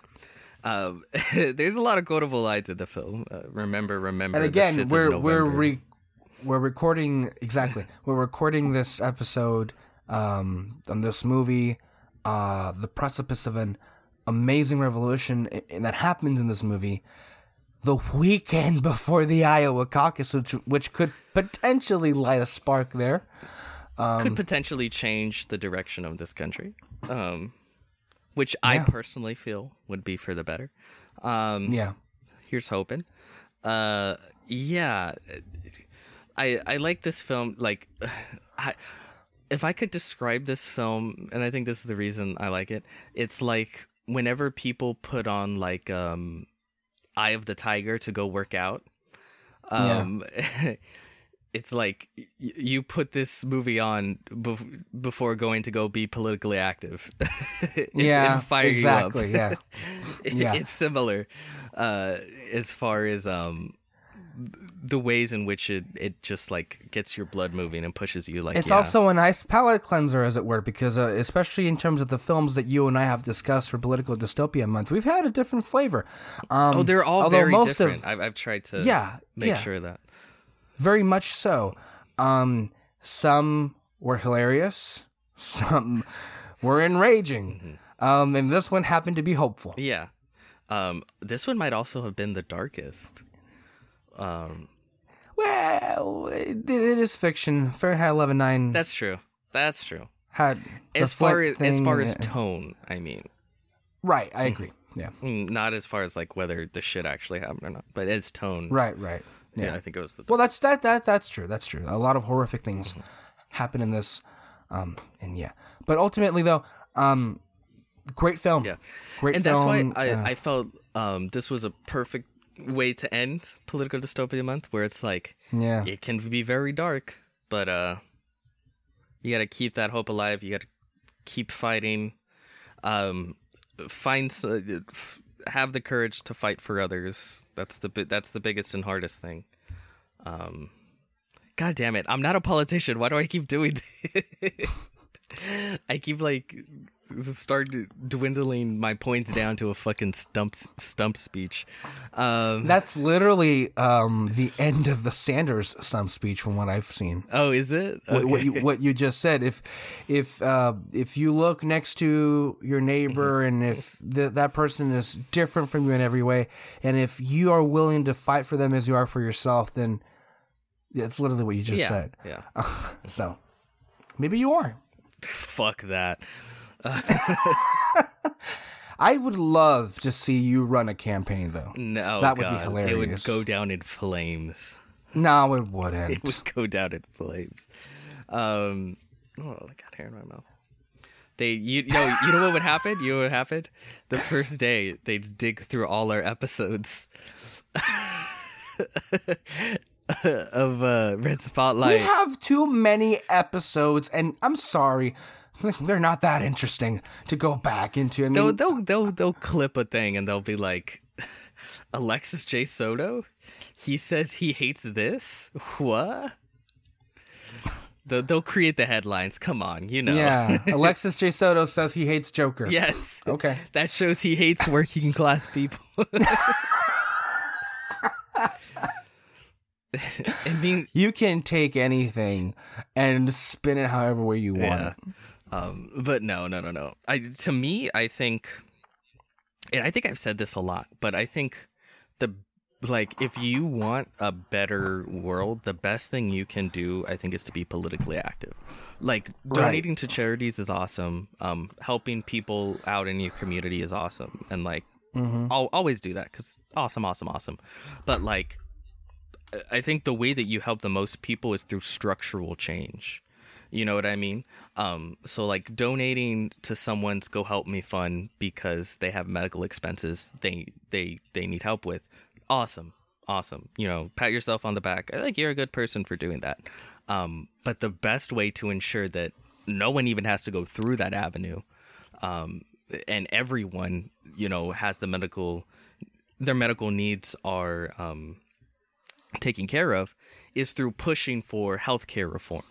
Um, there's a lot of quotable lines in the film. Uh, remember, remember. and again 5th we're we're re- we're recording exactly we're recording this episode um on this movie uh the precipice of an amazing revolution and that happens in this movie the weekend before the Iowa caucus which, which could potentially light a spark there um, could potentially change the direction of this country, um, which I personally feel would be for the better. Um, yeah here's hoping. Uh, yeah, I I like this film. Like, I, if I could describe this film, and I think this is the reason I like it. It's like whenever people put on like um, Eye of the Tiger to go work out. Um, it's like y- you put this movie on bef- before going to go be politically active. It- yeah fire exactly you up. yeah Yeah. it's similar uh as far as um the ways in which it it just like gets your blood moving and pushes you like It's yeah. also a nice palate cleanser, as it were, because uh, especially in terms of the films that you and I have discussed for Political Dystopia Month, we've had a different flavor. Um, oh they're all very most of- different I've, I've tried to Yeah, make yeah. sure that very much so. Um, some were hilarious, some were enraging, Mm-hmm. um, and this one happened to be hopeful. yeah um this one might also have been the darkest um Well, it, it is fiction. Fahrenheit 11.9 that's true that's true had as far as as far as tone i mean right, I agree. Yeah, Mm, not as far as like whether the shit actually happened or not but as tone right, right. yeah, Yeah. i think it was the Well, that's that that that's true. That's true. A lot of horrific things Mm-hmm. happen in this, um, and yeah. But ultimately, though, um, great film. Yeah. great and film. that's why I, uh, I felt um, this was a perfect way to end political dystopia month where it's like yeah, it can be very dark but uh you gotta keep that hope alive you gotta keep fighting um find uh, f- have the courage to fight for others that's the bi- that's the biggest and hardest thing um God damn it! I'm not a politician. Why do I keep doing this? I keep like start dwindling my points down to a fucking stump stump speech. Um, That's literally um, the end of the Sanders stump speech, from what I've seen. oh, is it? What, what you what you just said. If if uh, if you look next to your neighbor and if the, that person is different from you in every way, and if you are willing to fight for them as you are for yourself, then it's literally what you just yeah, said. yeah. So maybe you are. Fuck that. I would love to see you run a campaign, though. No, That would be hilarious. It would go down in flames. No, it wouldn't. It would go down in flames. Um, oh, I got hair in my mouth. They, you, you know, you know what would happen? You know what happened? The first day they'd dig through all our episodes of uh, Red Spotlight. We have too many episodes, and I'm sorry, they're not that interesting to go back into. I mean, They'll, they'll, they'll, they'll clip a thing and they'll be like, Alexis J. Soto? He says he hates this? What? They'll, they'll create the headlines. Come on, you know. yeah. Alexis J. Soto says he hates Joker. Yes. Okay. That shows he hates working class people. and being You can take anything and spin it however way you want. yeah. it. Um, but no, no, no, no. I to me, I think, and I think I've said this a lot, but I think the like if you want a better world, the best thing you can do, I think, is to be politically active. Like donating to charities is awesome. Um, helping people out in your community is awesome, and like I'll always do that because awesome, awesome, awesome. But like, I think the way that you help the most people is through structural change. You know what I mean? Um, so like donating to someone's Go Help Me fund because they have medical expenses they they they need help with. Awesome, awesome. You know, pat yourself on the back. I think you're a good person for doing that. Um, but the best way to ensure that no one even has to go through that avenue, um, and everyone you know has the medical their medical needs are um, taken care of is through pushing for healthcare reform.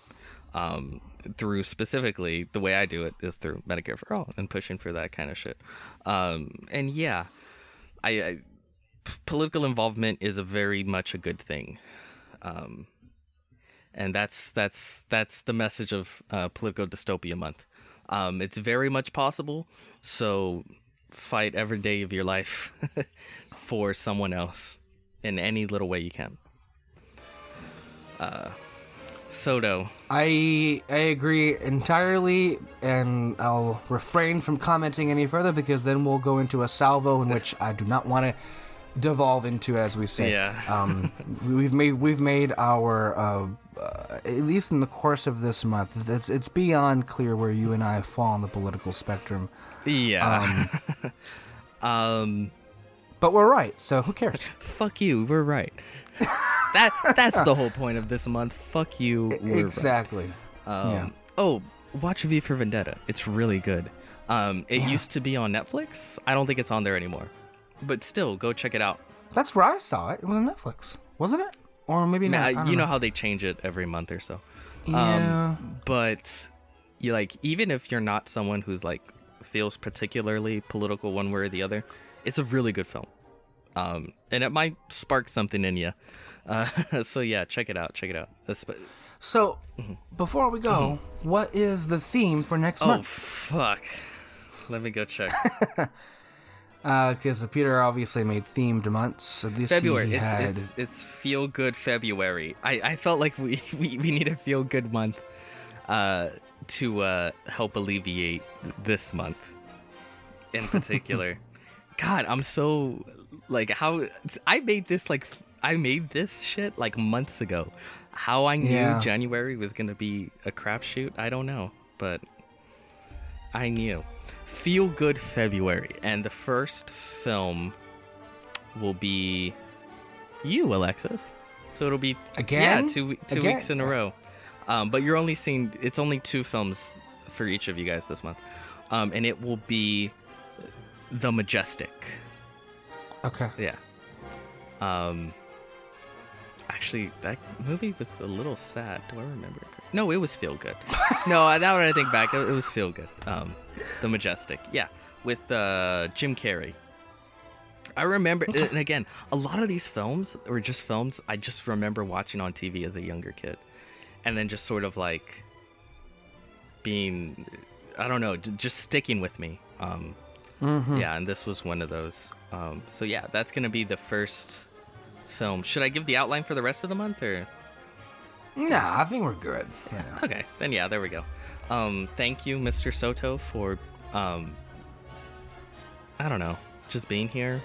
Um, through specifically the way I do it is through Medicare for all and pushing for that kind of shit. Um, and yeah, I, I p- political involvement is a very much a good thing. Um, and that's that's that's the message of uh, political dystopia month. Um, it's very much possible. So fight every day of your life for someone else in any little way you can. Uh, Soto, I I agree entirely, and I'll refrain from commenting any further because then we'll go into a salvo in which I do not want to devolve into, as we say. Yeah. um, we've made we've made our uh, uh, at least in the course of this month. It's it's beyond clear where you and I fall on the political spectrum, yeah, um, but we're right. So who cares? fuck you, we're right. that that's the whole point of this month. Fuck you, we're right. exactly. Um, Yeah. Oh, watch V for Vendetta. It's really good. Um, it used to be on Netflix. I don't think it's on there anymore, but still, go check it out. That's where I saw it. It was on Netflix, wasn't it? Or maybe not. Don't you know how they change it every month or so. Yeah. but you like even if you're not someone who's like feels particularly political one way or the other it's a really good film um and it might spark something in you uh so yeah check it out check it out So, before we go, what is the theme for next Mm-hmm. oh month? fuck let me go check Because Peter obviously made themed months. At least february it's had. it's it's feel good february i i felt like we we, we need a feel good month uh to uh help alleviate this month in particular god i'm so like how i made this like i made this shit like months ago how i knew Yeah. january was gonna be a crapshoot i don't know but i knew feel good february and the first film will be you, Alexis. So it'll be Again? yeah, two two Again? weeks in a row. Um, but you're only seeing it's only two films for each of you guys this month, um, and it will be The Majestic. okay. Yeah. Um, actually, that movie was a little sad. Do I remember? It? No, it was feel good. no, now that I think back, it, it was feel good. Um, The Majestic, yeah, with uh, Jim Carrey. I remember, and again, a lot of these films were just films I just remember watching on TV as a younger kid, and then just sort of like being, I don't know, just sticking with me. Um, Mm-hmm. Yeah, and this was one of those. Um, so yeah, that's gonna be the first film. Should I give the outline for the rest of the month, or Nah, I think we're good. Yeah. okay? Then yeah, there we go. Um, thank you, Mr. Soto, for um, I don't know, just being here,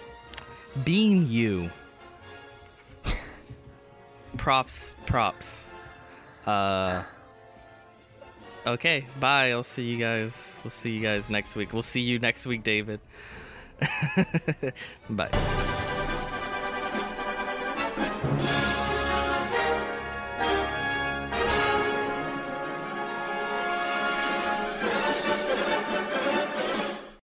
being you. props, props. Uh. Okay, bye. I'll see you guys. We'll see you guys next week. We'll see you next week, David. bye.